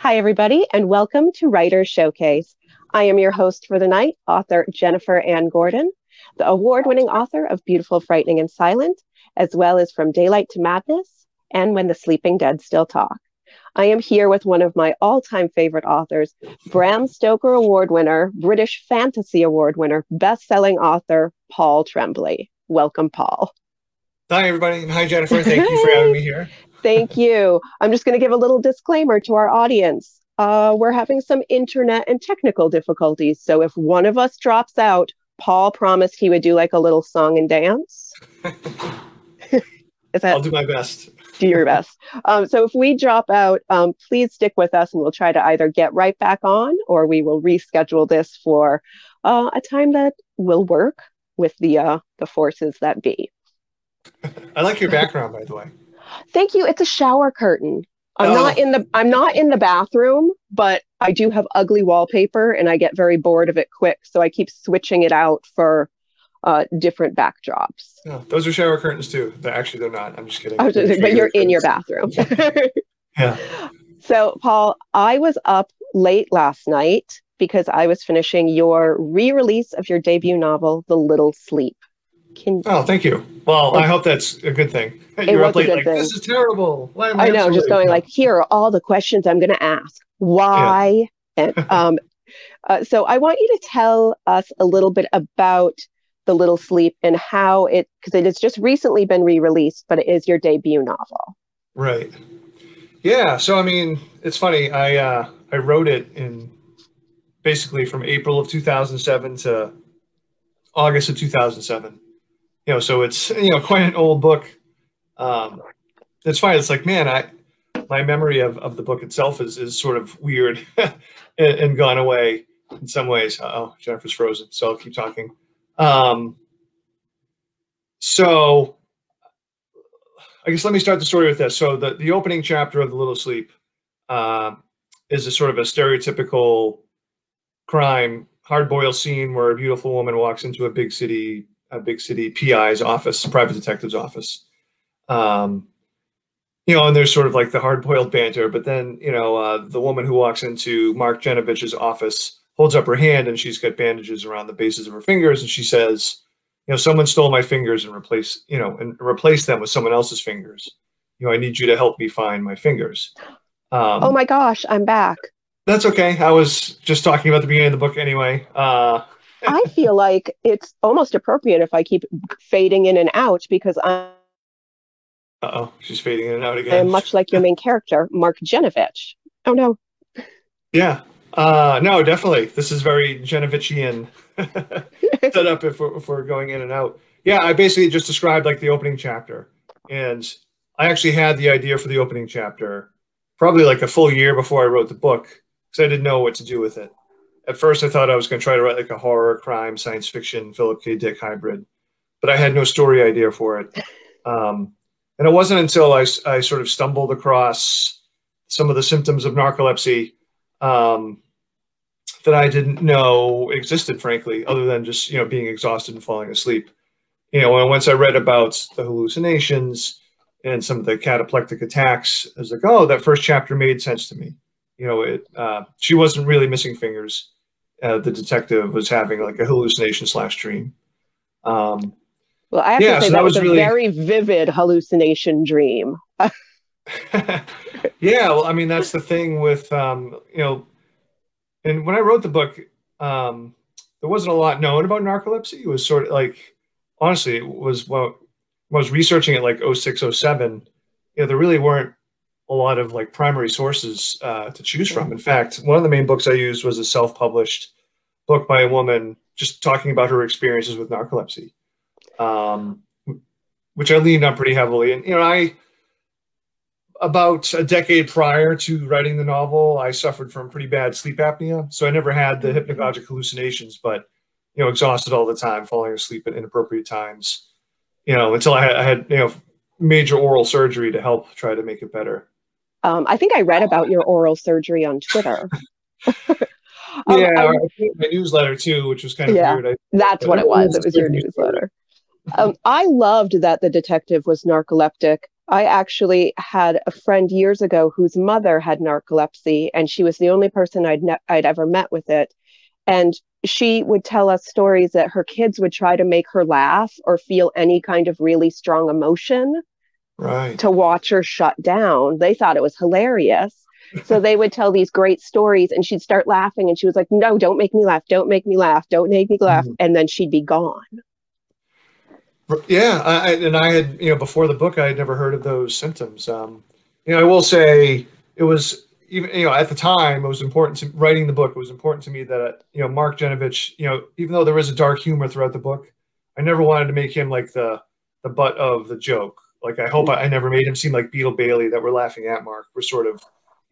Hi, everybody, and welcome to Writers Showcase. I am your host for the night, author Jennifer Anne Gordon, the award winning author of Beautiful, Frightening, and Silent, as well as From Daylight to Madness and When the Sleeping Dead Still Talk. I am here with one of my all time favorite authors, Bram Stoker Award winner, British Fantasy Award winner, best selling author, Paul Tremblay. Welcome, Paul. Hi, everybody. Hi, Jennifer. Thank you for having me here. Thank you. I'm just going to give a little disclaimer to our audience. Uh, we're having some internet and technical difficulties. So if one of us drops out, Paul promised he would do like a little song and dance. That, I'll do my best. do your best. Um, so if we drop out, um, please stick with us and we'll try to either get right back on or we will reschedule this for uh, a time that will work with the uh, the forces that be. I like your background, by the way. Thank you. It's a shower curtain. I'm oh. not in the I'm not in the bathroom, but I do have ugly wallpaper and I get very bored of it quick. So I keep switching it out for uh, different backdrops. Oh, those are shower curtains too. They're, actually, they're not. I'm just kidding. but you're in your bathroom. yeah. So, Paul, I was up late last night because I was finishing your re release of your debut novel, The Little Sleep. Can oh, thank you. Well, I hope that's a good thing. You're up late, like thing. this is terrible. Why am I, I know, just going like, here are all the questions I'm going to ask. Why? Yeah. and, um, uh, so I want you to tell us a little bit about the Little Sleep and how it because it has just recently been re-released, but it is your debut novel. Right. Yeah. So I mean, it's funny. I uh, I wrote it in basically from April of 2007 to August of 2007 you know, so it's you know quite an old book. Um, it's fine. It's like, man, I my memory of, of the book itself is is sort of weird and, and, gone away in some ways. Oh, Jennifer's frozen, so I'll keep talking. Um, so I guess let me start the story with this. So the, the opening chapter of The Little Sleep uh, is a sort of a stereotypical crime hard boiled scene where a beautiful woman walks into a big city a big city PI's office, private detective's office. Um, you know, and there's sort of like the hard boiled banter, but then, you know, uh, the woman who walks into Mark Genevich's office holds up her hand and she's got bandages around the bases of her fingers. And she says, you know, someone stole my fingers and replace, you know, and replace them with someone else's fingers. You know, I need you to help me find my fingers. Um, oh my gosh, I'm back. That's okay. I was just talking about the beginning of the book anyway. Uh, I feel like it's almost appropriate if I keep fading in and out because I'm. Uh oh, she's fading in and out again. And much like your main character, Mark Genevich. Oh no. Yeah. Uh, no, definitely. This is very Genevichian set up if we're, if we're going in and out. Yeah, I basically just described like the opening chapter. And I actually had the idea for the opening chapter probably like a full year before I wrote the book because I didn't know what to do with it at first I thought I was going to try to write like a horror, crime, science fiction, Philip K. Dick hybrid, but I had no story idea for it. Um, and it wasn't until I, I sort of stumbled across some of the symptoms of narcolepsy um, that I didn't know existed, frankly, other than just, you know, being exhausted and falling asleep. You know, and once I read about the hallucinations and some of the cataplectic attacks, I was like, oh, that first chapter made sense to me. You know, it, uh, she wasn't really missing fingers uh, the detective was having like a hallucination slash dream. Um, well, I have yeah, to say so that, was, was a really... very vivid hallucination dream. yeah, well, I mean that's the thing with um, you know, and when I wrote the book, um, there wasn't a lot known about narcolepsy. It was sort of like honestly, it was what I was researching it like 0607, you know, there really weren't a lot of like primary sources uh, to choose from. In fact, one of the main books I used was a self-published book by a woman just talking about her experiences with narcolepsy, um, which I leaned on pretty heavily. And you know, I about a decade prior to writing the novel, I suffered from pretty bad sleep apnea, so I never had the hypnagogic hallucinations, but you know, exhausted all the time, falling asleep at inappropriate times. You know, until I had, I had you know major oral surgery to help try to make it better. Um, I think I read about your oral surgery on Twitter. um, yeah, I, my newsletter too, which was kind of yeah, weird. I, that's what it was. It was your newsletter. Um, I loved that the detective was narcoleptic. I actually had a friend years ago whose mother had narcolepsy, and she was the only person I'd ne- I'd ever met with it. And she would tell us stories that her kids would try to make her laugh or feel any kind of really strong emotion right. to watch her shut down. They thought it was hilarious. so they would tell these great stories and she'd start laughing and she was like, No, don't make me laugh. Don't make me laugh. Don't make me laugh. Mm-hmm. And then she'd be gone. Yeah. I, and I had, you know, before the book, I had never heard of those symptoms. Um, you know, I will say it was even you know at the time it was important to writing the book it was important to me that you know mark genevich you know even though there was a dark humor throughout the book i never wanted to make him like the the butt of the joke like i hope i, I never made him seem like beetle bailey that we're laughing at mark we're sort of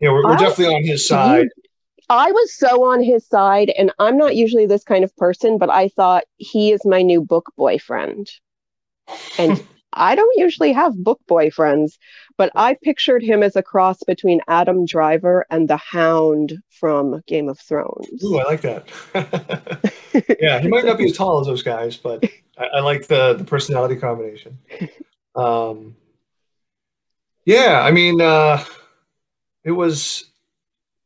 you know we're, we're I, definitely on his side i was so on his side and i'm not usually this kind of person but i thought he is my new book boyfriend and I don't usually have book boyfriends, but I pictured him as a cross between Adam Driver and the Hound from Game of Thrones. Ooh, I like that. yeah, he might not be as tall as those guys, but I, I like the the personality combination. Um, yeah, I mean, uh, it was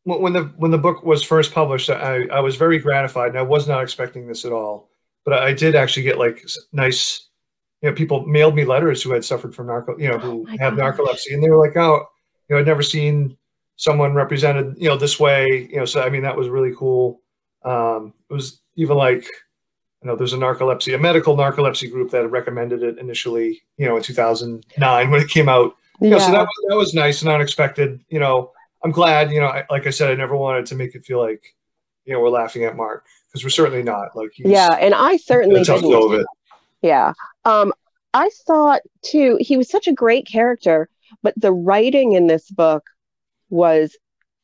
when the when the book was first published. I I was very gratified, and I was not expecting this at all. But I did actually get like nice you know, people mailed me letters who had suffered from narco, you know, who oh have gosh. narcolepsy, and they were like, "Oh, you know, I'd never seen someone represented, you know, this way." You know, so I mean, that was really cool. Um, it was even like, you know, there's a narcolepsy, a medical narcolepsy group that recommended it initially, you know, in 2009 when it came out. Yeah. You know, so that was, that was nice and unexpected. You know, I'm glad. You know, I, like I said, I never wanted to make it feel like, you know, we're laughing at Mark because we're certainly not. Like, yeah, and I certainly didn't. Yeah. Um, I thought too, he was such a great character, but the writing in this book was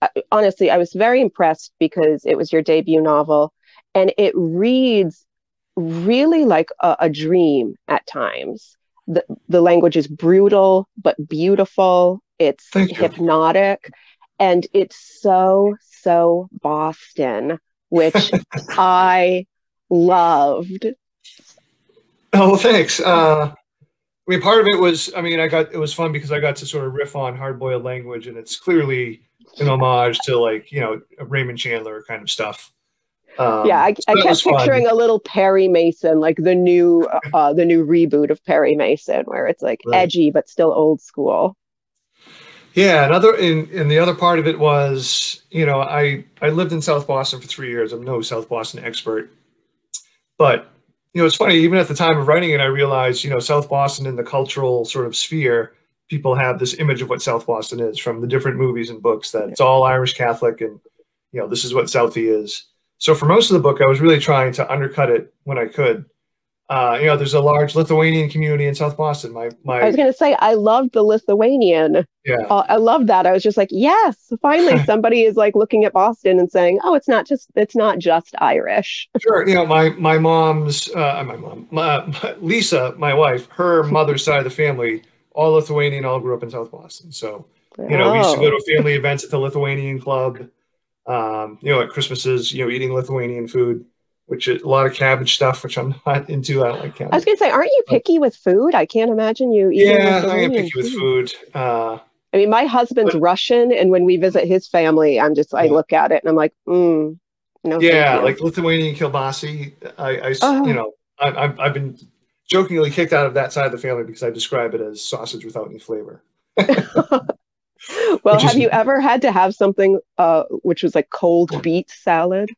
uh, honestly, I was very impressed because it was your debut novel and it reads really like a, a dream at times. The, the language is brutal but beautiful. It's hypnotic and it's so, so Boston, which I loved. Oh, thanks. Uh, I mean, part of it was, I mean, I got it was fun because I got to sort of riff on hard boiled language, and it's clearly an homage to like you know Raymond Chandler kind of stuff. Um, yeah, I, so I kept picturing fun. a little Perry Mason, like the new uh, the new reboot of Perry Mason, where it's like right. edgy but still old school. Yeah, another and, and the other part of it was, you know, I I lived in South Boston for three years. I'm no South Boston expert, but you know, it's funny, even at the time of writing it, I realized, you know, South Boston in the cultural sort of sphere, people have this image of what South Boston is from the different movies and books that it's all Irish Catholic and, you know, this is what Southie is. So for most of the book, I was really trying to undercut it when I could uh, you know, there's a large Lithuanian community in South Boston. My, my. I was going to say, I love the Lithuanian. Yeah. Uh, I love that. I was just like, yes, finally somebody is like looking at Boston and saying, oh, it's not just, it's not just Irish. Sure. You know, my, my mom's, uh, my mom, my, Lisa, my wife, her mother's side of the family, all Lithuanian, all grew up in South Boston. So, you know, oh. we used to go to oh. family events at the Lithuanian club. Um, you know, at Christmases, you know, eating Lithuanian food which is a lot of cabbage stuff, which I'm not into. I don't like cabbage. I was gonna say, aren't you picky with food? I can't imagine you. yeah, I am picky with food. Uh, I mean, my husband's but, Russian, and when we visit his family, I'm just I look at it and I'm like, mm, no. Yeah, like Lithuanian kielbasa. I, I oh. you know, I, I've, I've been jokingly kicked out of that side of the family because I describe it as sausage without any flavor. well, have is, you ever had to have something uh, which was like cold beet salad?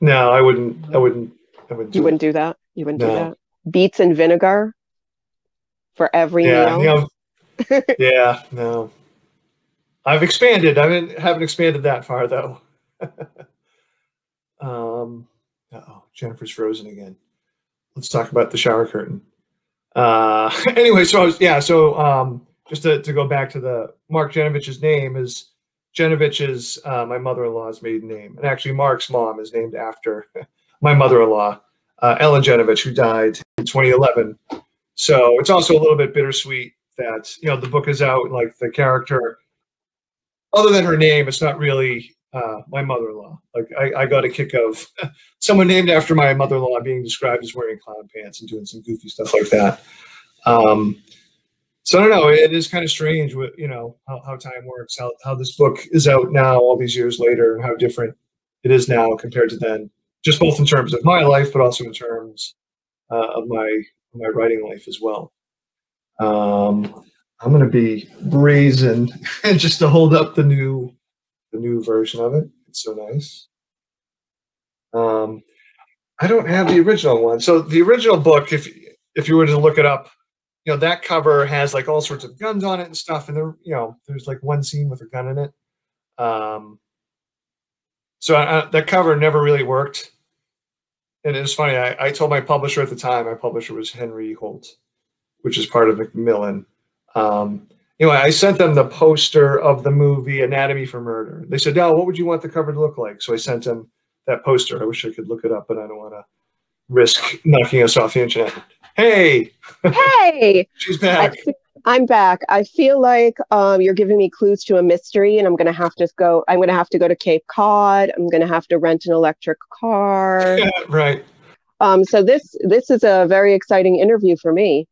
No, I wouldn't. I wouldn't. I wouldn't. You wouldn't do that. You wouldn't no. do that. Beets and vinegar for every yeah, meal. Yeah, no. I've expanded. I haven't, haven't expanded that far though. um, oh, Jennifer's frozen again. Let's talk about the shower curtain. Uh, anyway, so I was, yeah, so um, just to, to go back to the Mark Genevich's name is Genevich is uh, my mother-in-law's maiden name, and actually Mark's mom is named after my mother-in-law, uh, Ellen Genevich, who died in 2011. So it's also a little bit bittersweet that you know the book is out, like the character, other than her name, it's not really uh, my mother-in-law. Like I, I, got a kick of someone named after my mother-in-law being described as wearing clown pants and doing some goofy stuff like that. Um, so I don't know. It is kind of strange, with you know how, how time works, how how this book is out now, all these years later, and how different it is now compared to then. Just both in terms of my life, but also in terms uh, of my my writing life as well. Um, I'm going to be brazen just to hold up the new the new version of it. It's so nice. Um, I don't have the original one. So the original book, if if you were to look it up, you know that cover has like all sorts of guns on it and stuff, and there, you know, there's like one scene with a gun in it. Um, so I, that cover never really worked. And it was funny. I, I told my publisher at the time. My publisher was Henry Holt, which is part of Macmillan. Um, anyway, I sent them the poster of the movie Anatomy for Murder. They said, "No, what would you want the cover to look like?" So I sent them that poster. I wish I could look it up, but I don't want to risk knocking us off the internet. Hey, hey, she's back. I, am back. I feel like um, you're giving me clues to a mystery, and I'm going to have to go. I'm going to have to go to Cape Cod. I'm going to have to rent an electric car. Yeah, right. Um, so this this is a very exciting interview for me.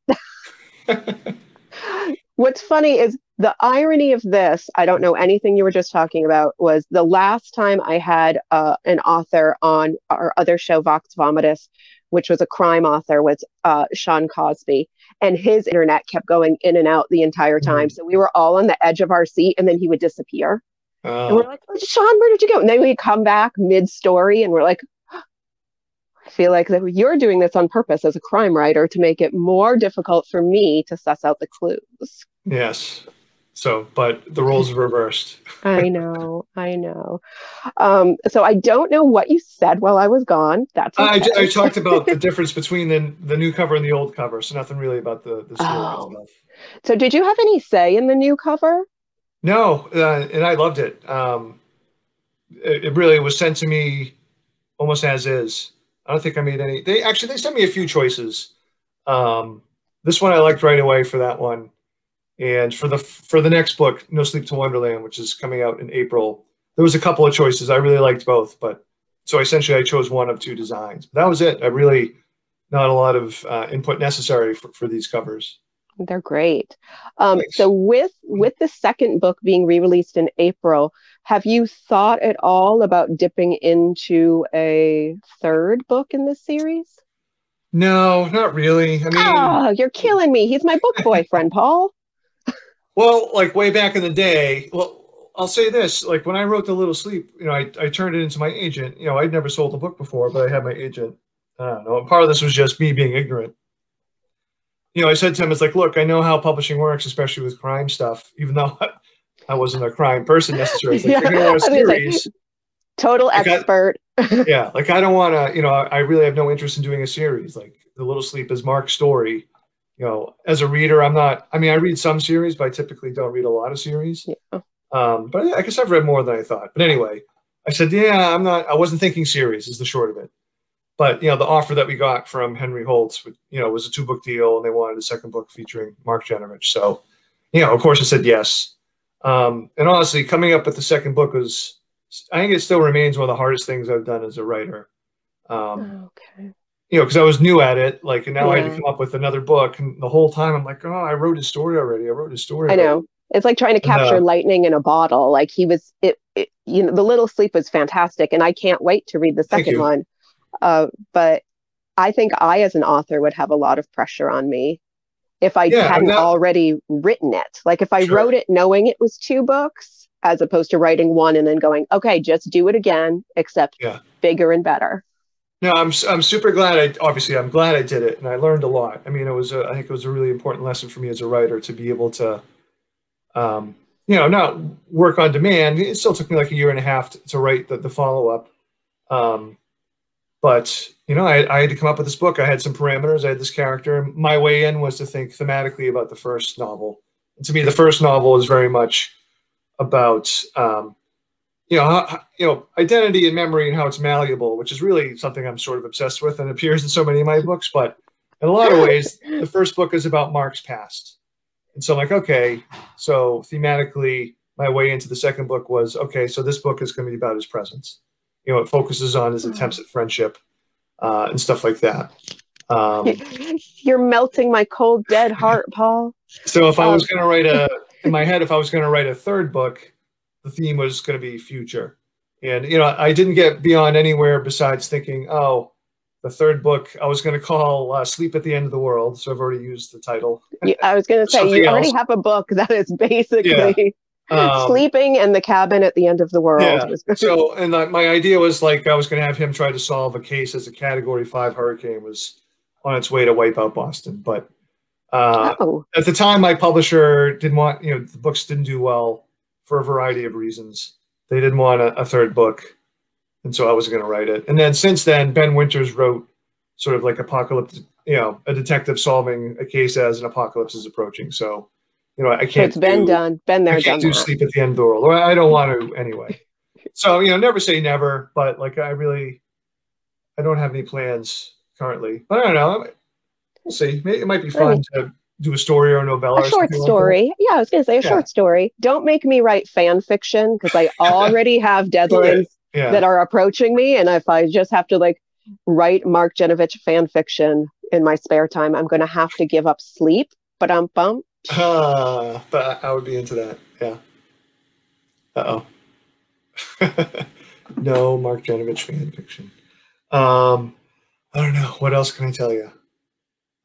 What's funny is the irony of this, I don't know anything you were just talking about, was the last time I had uh, an author on our other show, Vox Vomitus, which was a crime author, was uh, Shawn Cosby. And his internet kept going in and out the entire time. Mm. So we were all on the edge of our seat, and then he would disappear. Oh. And we're like, oh, Shawn, where did you go? And then we'd come back mid story, and we're like, I feel like that you're doing this on purpose as a crime writer to make it more difficult for me to suss out the clues. Yes. So, but the roles reversed. I know, I know. Um, so I don't know what you said while I was gone. That's okay. I, I talked about the difference between the, the new cover and the old cover. So nothing really about the, the story oh. stuff. So did you have any say in the new cover? No, uh, and I loved it. Um, it. It really was sent to me almost as is. I don't think I made any. They actually they sent me a few choices. Um, this one I liked right away for that one, and for the for the next book, No Sleep to Wonderland, which is coming out in April, there was a couple of choices. I really liked both, but so essentially I chose one of two designs. But that was it. I really not a lot of uh, input necessary for, for these covers. They're great. Um, so with with the second book being re-released in April, have you thought at all about dipping into a third book in this series? No, not really. I mean, oh, you're killing me. He's my book boyfriend, Paul. Well, like way back in the day, well, I'll say this: like when I wrote The Little Sleep, you know, I, I turned it into my agent. You know, I'd never sold a book before, but I had my agent. I don't know. Part of this was just me being ignorant you know, I said to him, it's like, look, I know how publishing works, especially with crime stuff, even though I wasn't a crime person necessarily. Like, yeah. a series. total like expert. I, yeah. Like I don't want to, you know, I really have no interest in doing a series. Like The Little Sleep is Mark's story. You know, as a reader, I'm not, I mean, I read some series, but I typically don't read a lot of series. Yeah. Um, but I guess I've read more than I thought. But anyway, I said, yeah, I'm not, I wasn't thinking series is the short of it. But you know, the offer that we got from Henry Holtz, you know, was a two book deal, and they wanted a second book featuring Mark Genevich. So, you know, of course, I said yes. Um, and honestly, coming up with the second book was, I think it still remains one of the hardest things I've done as a writer. Um, okay. You know, because I was new at it, like, and now yeah. I had to come up with another book, and the whole time I'm like, oh, I wrote his story already. I wrote his story. I know. It's like trying to capture uh, lightning in a bottle. Like he was, it, it, you know, the Little Sleep was fantastic, and I can't wait to read the second one. Uh, but I think I, as an author, would have a lot of pressure on me if I yeah, hadn't that, already written it. Like if I sure. wrote it knowing it was two books, as opposed to writing one and then going, okay, just do it again, except yeah. bigger and better. No, I'm I'm super glad. I obviously I'm glad I did it, and I learned a lot. I mean, it was a, I think it was a really important lesson for me as a writer to be able to, um, you know, not work on demand. It still took me like a year and a half to, to write the, the follow up. Um, but you know, I, I, had to come up with this book. I had some parameters. I had this character. My way in was to think thematically about the first novel. And to me, the first novel is very much about um, you know, how, you know, identity and memory and how it's malleable, which is really something I'm sort of obsessed with and appears in so many of my books. But in a lot of ways, the first book is about Mark's past. And so I'm like, okay, so thematically, my way into the second book was okay, so this book is going to be about his presence you know, it focuses on his hmm. attempts at friendship uh, and stuff like that. Um, You're melting my cold, dead heart, Paul. so if I was um, going to write a in my head, if I was going to write a third book, the theme was going to be future. And you know, I didn't get beyond anywhere besides thinking, oh, the third book I was going to call uh, "Sleep at the End of the World," so I've already used the title. I was going to say you already have a book that is basically yeah. um, sleeping in the cabin at the end of the world. Yeah. so, and my idea was like I was going to have him try to solve a case as a Category Five hurricane was on its way to wipe out Boston, but. Uh, oh. At the time, my publisher didn't want, you know, the books didn't do well for a variety of reasons. They didn't want a, a third book, and so I was going to write it. And then since then, Ben Winters wrote sort of like apocalypse, you know, a detective solving a case as an apocalypse is approaching. So, you know, I can't. It's been do, done. Been there. I can't do that. sleep at the end of the world, or I don't want to anyway. so you know, never say never, but like I really, I don't have any plans currently. But I don't know. We'll see. It might be fun to do a story or a novella. A short story. Like yeah, I was going to say a yeah. short story. Don't make me write fan fiction because I already have deadlines yeah. that are approaching me. And if I just have to like write Mark Genevich fan fiction in my spare time, I'm going to have to give up sleep. But I'm bummed. Uh, but I would be into that. Yeah. Uh oh. no Mark Genevich fan fiction. Um, I don't know. What else can I tell you?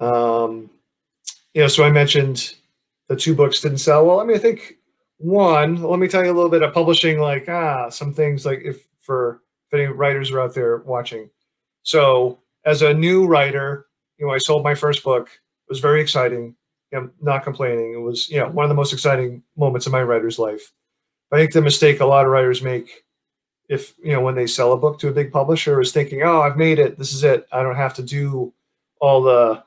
Um, you know, so I mentioned the two books didn't sell well. I mean, I think one, let me tell you a little bit of publishing, like, ah, some things like if for if any writers are out there watching. So as a new writer, you know, I sold my first book. It was very exciting. I'm not complaining. It was, you know, one of the most exciting moments of my writer's life. I think the mistake a lot of writers make if, you know, when they sell a book to a big publisher is thinking, oh, I've made it. This is it. I don't have to do all the,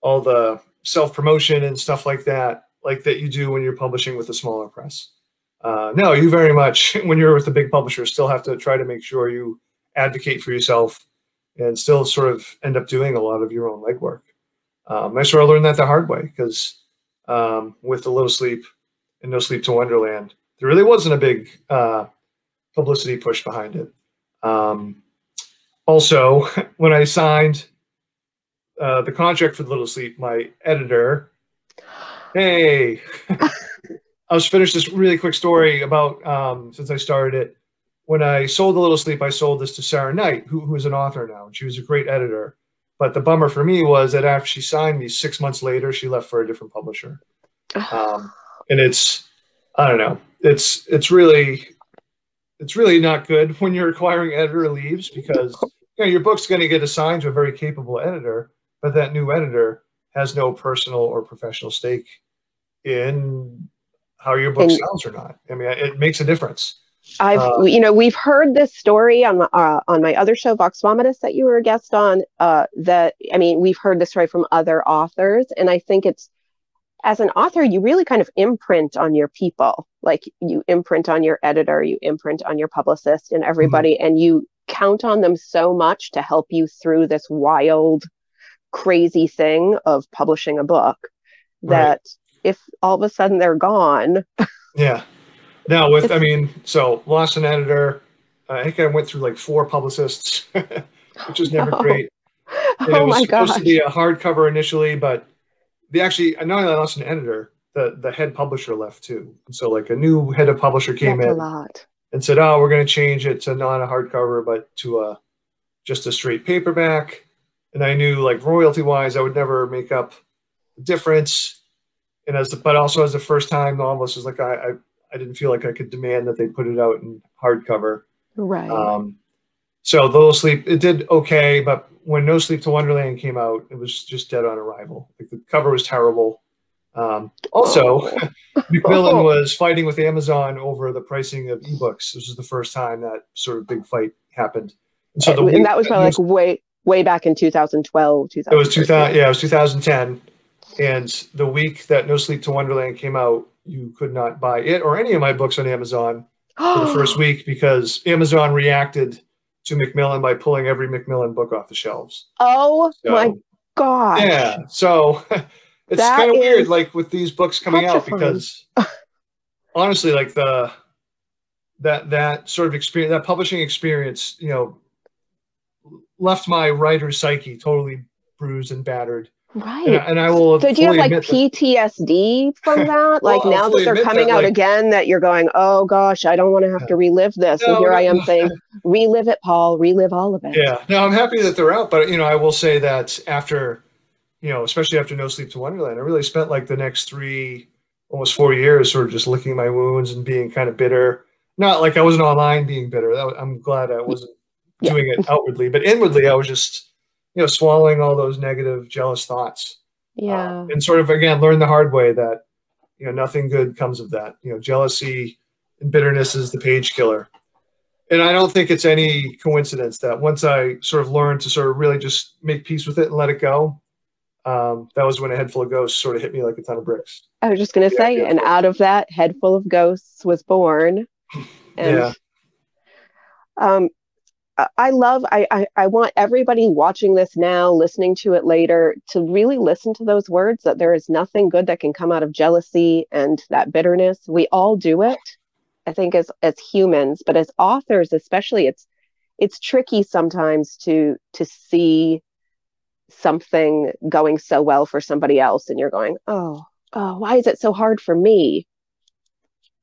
all the self promotion and stuff like that, like that you do when you're publishing with a smaller press. Uh, no, you very much, when you're with a big publisher, still have to try to make sure you advocate for yourself and still sort of end up doing a lot of your own legwork. Um, I sort of learned that the hard way because um, with a little sleep and no sleep to Wonderland, there really wasn't a big uh, publicity push behind it. Um, also, when I signed uh, the contract for the Little Sleep, my editor, hey, I was finished this really quick story about um, since I started it. When I sold The Little Sleep, I sold this to Sarah Knight, who, who's an author now, and she was a great editor. But the bummer for me was that after she signed me, six months later, she left for a different publisher. Um, and it's, I don't know, it's it's really, it's really not good when your acquiring editor leaves because you know, your book's going to get assigned to a very capable editor, but that new editor has no personal or professional stake in how your book and, sells or not. I mean, it makes a difference. I've, uh, you know, we've heard this story on my, uh, on my other show, Vox Vomitus, that you were a guest on. Uh, that I mean, we've heard this story from other authors, and I think it's as an author, you really kind of imprint on your people. Like you imprint on your editor, you imprint on your publicist, and everybody, mm-hmm. and you count on them so much to help you through this wild crazy thing of publishing a book that right. If all of a sudden they're gone. yeah. Now with I mean, so lost an editor. I think I went through like four publicists, which was never no. great. And oh it was my supposed gosh. to be a hardcover initially, but the actually not only lost an editor, the the head publisher left too. And so like a new head of publisher came That's in and said, "Oh, we're going to change it to not a hardcover, but to a just a straight paperback." and I knew like royalty wise, I would never make up the difference. And as the, but also as the first time novelist was like I, I, I didn't feel like I could demand that they put it out in hardcover. Right. Um, so the Little Sleep it did okay, but when No Sleep to Wonderland came out, it was just dead on arrival. Like the cover was terrible. Um, also, oh. Macmillan was fighting with Amazon over the pricing of ebooks. This was the first time that sort of big fight happened. And so the and that was probably like way way back in 2012 it was 2000 yeah it was 2010 and the week that no sleep to wonderland came out you could not buy it or any of my books on amazon for the first week because amazon reacted to macmillan by pulling every macmillan book off the shelves oh so, my god yeah so it's kind of weird like with these books coming out because honestly like the that that sort of experience that publishing experience you know left my writer's psyche totally bruised and battered. Right. And, I- and I will. So do you have like admit that- PTSD from that? Like now that they're coming that, out like- again, that you're going, oh gosh, I don't want to have to relive this. and No, here I am no. saying, relive it, Paul, relive all of it. Yeah, no, I'm happy that they're out, but you know, I will say that after, you know, especially after No Sleep to Wonderland, I really spent like the next three, almost four years, sort of just licking my wounds and being kind of bitter. Not like I wasn't online being bitter. That was, I'm glad I wasn't Yeah. doing it outwardly, but inwardly, I was just, you know, swallowing all those negative, jealous thoughts. Yeah. Um, and sort of again learn the hard way that you know nothing good comes of that you know jealousy and bitterness is the page killer and i don't think it's any coincidence that once i sort of learned to sort of really just make peace with it and let it go um, that was when a head full of ghosts sort of hit me like a ton of bricks I was just going to Yeah, say, yeah. and out of that, Head Full of Ghosts was born. And Yeah. um, I- love, I, I, I want everybody watching this now, listening to it later, to really listen to those words that there is nothing good that can come out of jealousy and that bitterness. We all do it, I think, as as humans, but as authors, especially, it's it's tricky sometimes to to see something going so well for somebody else and you're going oh oh why is it so hard for me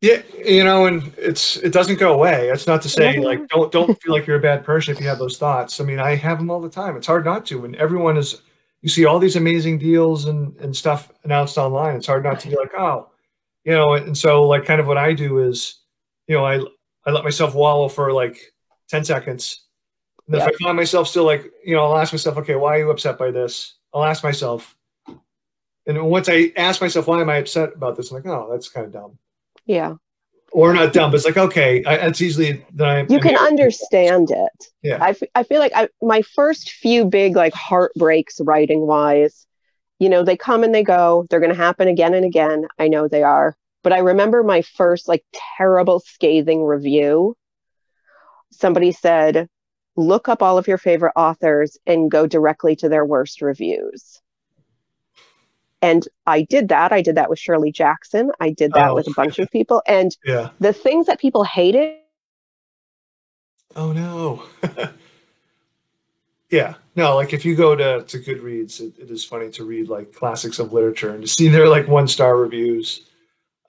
yeah you know and it's it doesn't go away. That's not to say like don't don't feel like you're a bad person if you have those thoughts. I mean i have them all the time. It's hard not to. And everyone is you see all these amazing deals and and stuff announced online it's hard not to be like oh you know and so like kind of what i do is you know i i let myself wallow for like 10 seconds. And if i find myself still like you know i'll ask myself okay why are you upset by this? I'll ask myself. And once i ask myself why am i upset about this? I'm like oh that's kind of dumb yeah. Or not dumb, it's like okay, I, it's easily that I you can understand it. Yeah. I, f- I feel like I, my first few big like heartbreaks writing wise you know they come and they go. They're going to happen again and again. I know they are. But i remember my first like terrible scathing review. Somebody said look up all of your favorite authors and go directly to their worst reviews and i did that i did that with shirley jackson i did that Oh. with a bunch of people and Yeah. the things that people hated Oh no. yeah. No, like if you go to to Goodreads, it, it is funny to read like classics of literature and to see their like one star reviews.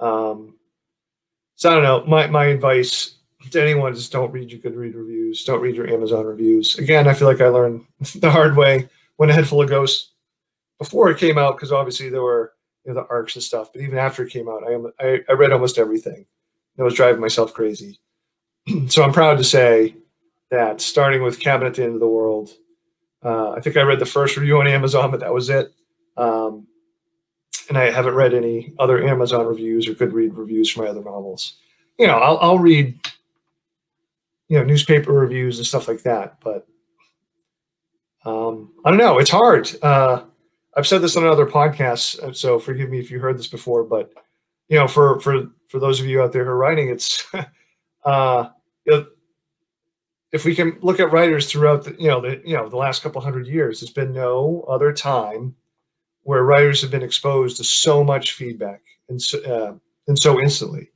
Um, so I don't know. My my advice to anyone is don't read your Goodread reviews. Don't read your Amazon reviews. Again, I feel like I learned the hard way when a head full of ghosts before it came out because obviously there were you know the arcs and stuff. But even after it came out, I I, I read almost everything. I was driving myself crazy. so I'm proud to say that starting with Cabin at the End of the World, uh, I think I read the first review on Amazon, but that was it. Um, and I haven't read any other Amazon reviews or Goodread reviews for my other novels. You know, I'll, I'll read, you know, newspaper reviews and stuff like that, but um, I don't know. It's hard. Uh, I've said this on other podcasts, uh, so forgive me if you heard this before, but you know, for for for those of you out there who are writing, it's uh, if we can look at writers throughout the you know the you know the last couple hundred years, there's been no other time where writers have been exposed to so much feedback and so, uh, and so instantly.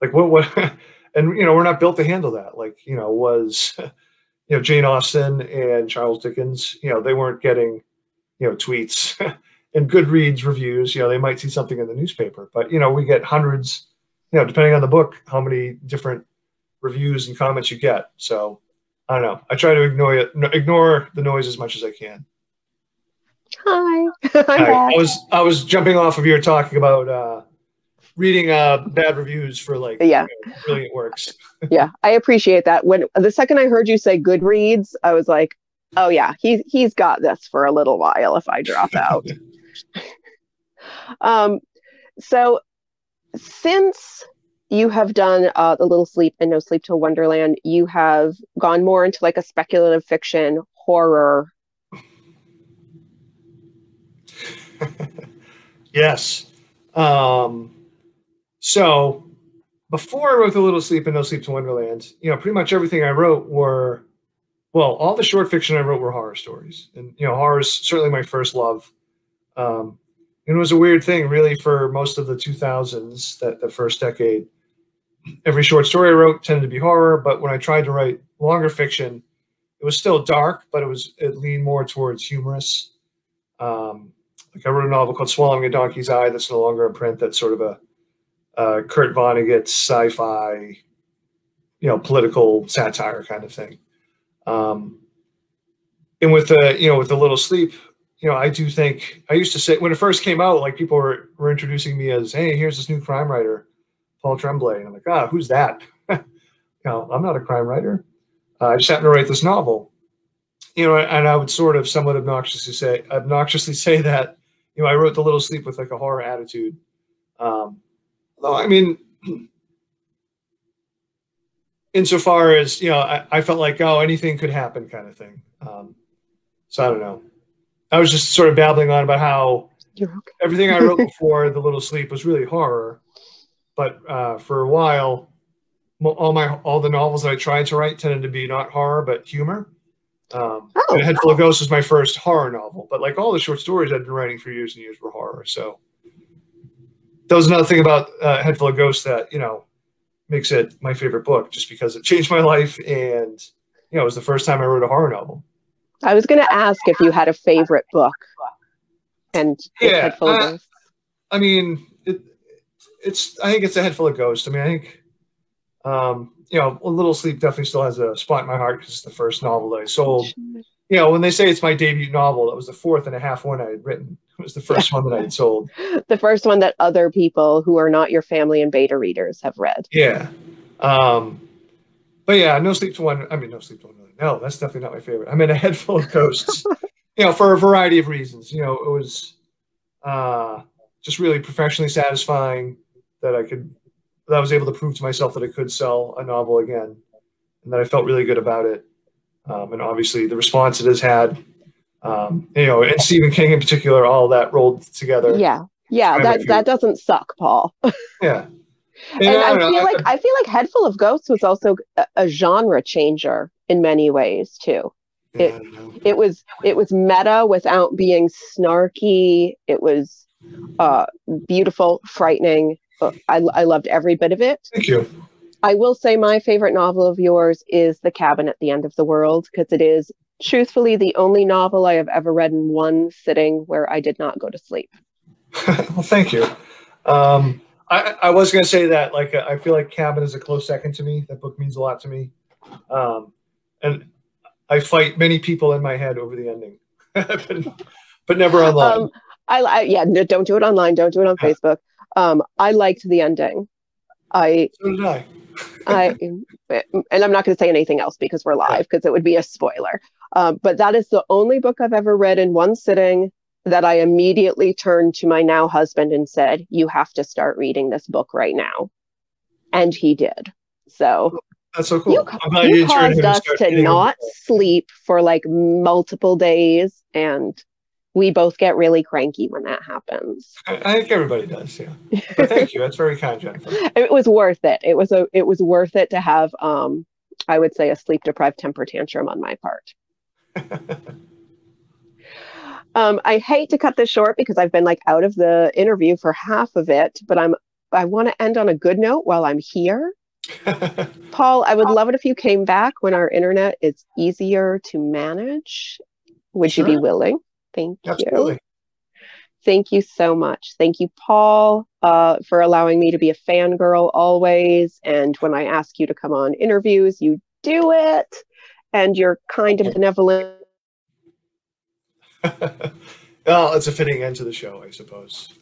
Like what what and you know we're not built to handle that. Like you know was you know Jane Austen and Charles Dickens. You know they weren't getting you know tweets and Goodreads reviews. You know they might see something in the newspaper, but you know we get hundreds. You know depending on the book, how many different reviews and comments you get. So I don't know. I try to ignore it, ignore the noise as much as I can. hi I. I was I was jumping off of your talking about uh, reading uh, bad reviews for like Yeah. you know, brilliant works. yeah i appreciate that when the second i heard you say goodreads i was like oh yeah. He's he's got this for a little while if i drop out. Um so since you have done uh, the little sleep and no sleep till wonderland you have gone more into like a speculative fiction horror. Yes. Um, so before I wrote The Little Sleep and No Sleep to Wonderland, you know, pretty much everything I wrote were, well, all the short fiction I wrote were horror stories. And, you know, horror is certainly my first love. Um, and it was a weird thing, really, for most of the 2000s, that the first decade. Every short story I wrote tended to be horror, but when I tried to write longer fiction, it was still dark, but it was it leaned more towards humorous. Um, Like I wrote a novel called Swallowing a Donkey's Eye that's no longer in print. That's sort of a uh, Kurt Vonnegut sci-fi, you know, political satire kind of thing. Um, and with the you know with the little sleep, you know, I do think I used to say when it first came out, like people were, were introducing me as, hey, here's this new crime writer, Paul Tremblay, and I'm like, ah, who's that? you know, I'm not a crime writer. Uh, I just happened to write this novel, you know, and I would sort of somewhat obnoxiously say obnoxiously say that, you know, I wrote the little sleep with like a horror attitude. Um, though I mean, insofar as you know, I, I, felt like oh, anything could happen, kind of thing. Um, so I don't know. I was just sort of babbling on about how okay. everything I wrote before The Little Sleep was really horror, but uh, for a while, all my all the novels that I tried to write tended to be not horror but humor. Um, oh, Head Full of Ghosts was my first horror novel, but like all the short stories I'd been writing for years and years were horror. So that was another thing about uh, Head Full of Ghosts that you know makes it my favorite book, just because it changed my life and you know it was the first time I wrote a horror novel. I was going to ask if you had a favorite book, and yeah, of uh, Ghosts. I mean, it, it's. I think it's a Head Full of Ghosts. I mean, I think, um, you know, A Little Sleep definitely still has a spot in my heart because it's the first novel that I sold. You know, when they say it's my debut novel, that was the fourth and a half one I had written. It was the first one that I had sold. The first one that other people who are not your family and beta readers have read. Yeah. Um, but yeah, No Sleep to One. I mean, No Sleep to One no, that's definitely not my favorite. I'm in a head full of ghosts, you know, for a variety of reasons. You know, it was uh, just really professionally satisfying that I could, that I was able to prove to myself that I could sell a novel again, and that I felt really good about it. Um, and obviously, the response it has had, um, you know, and Stephen King in particular, all that rolled together. Yeah, yeah, that that doesn't suck, Paul. yeah. And, and I, I feel know, like I, I feel like Head Full of Ghosts was also a, a genre changer in many ways too. It it was it was meta without being snarky. It was uh, beautiful, frightening. I, I loved every bit of it. Thank you. I will say my favorite novel of yours is The Cabin at the End of the World because it is truthfully the only novel I have ever read in one sitting where I did not go to sleep. well, thank you. Um, I, I was going to say that like I feel like Cabin is a close second to me. That book means a lot to me. Um, and I fight many people in my head over the ending, but, but, never online. Um, I, I, yeah, no, don't do it online. Don't do it on Facebook. Um, I liked the ending. I so did I. I and I'm not going to say anything else because we're live because it would be a spoiler. Um, but that is the only book I've ever read in one sitting that I immediately turned to my now husband and said, "You have to start reading this book right now," and he did. So that's so cool. You, you, you caused us to, to not sleep for like multiple days, and we both get really cranky when that happens. I, think everybody does, yeah. But thank you. That's very kind, Jennifer. It was worth it. It was a. It was worth it to have. Um, I would say a sleep deprived temper tantrum on my part. um, I hate to cut this short because I've been like out of the interview for half of it, but I'm. I want to end on a good note while I'm here. Paul, I would love it if you came back when our internet is easier to manage. Would sure. you be willing? Thank Absolutely. you. Thank you so much. Thank you, Paul, uh, for allowing me to be a fangirl always. And when I ask you to come on interviews, you do it. And you're kind and benevolent. well, it's a fitting end to the show, I suppose.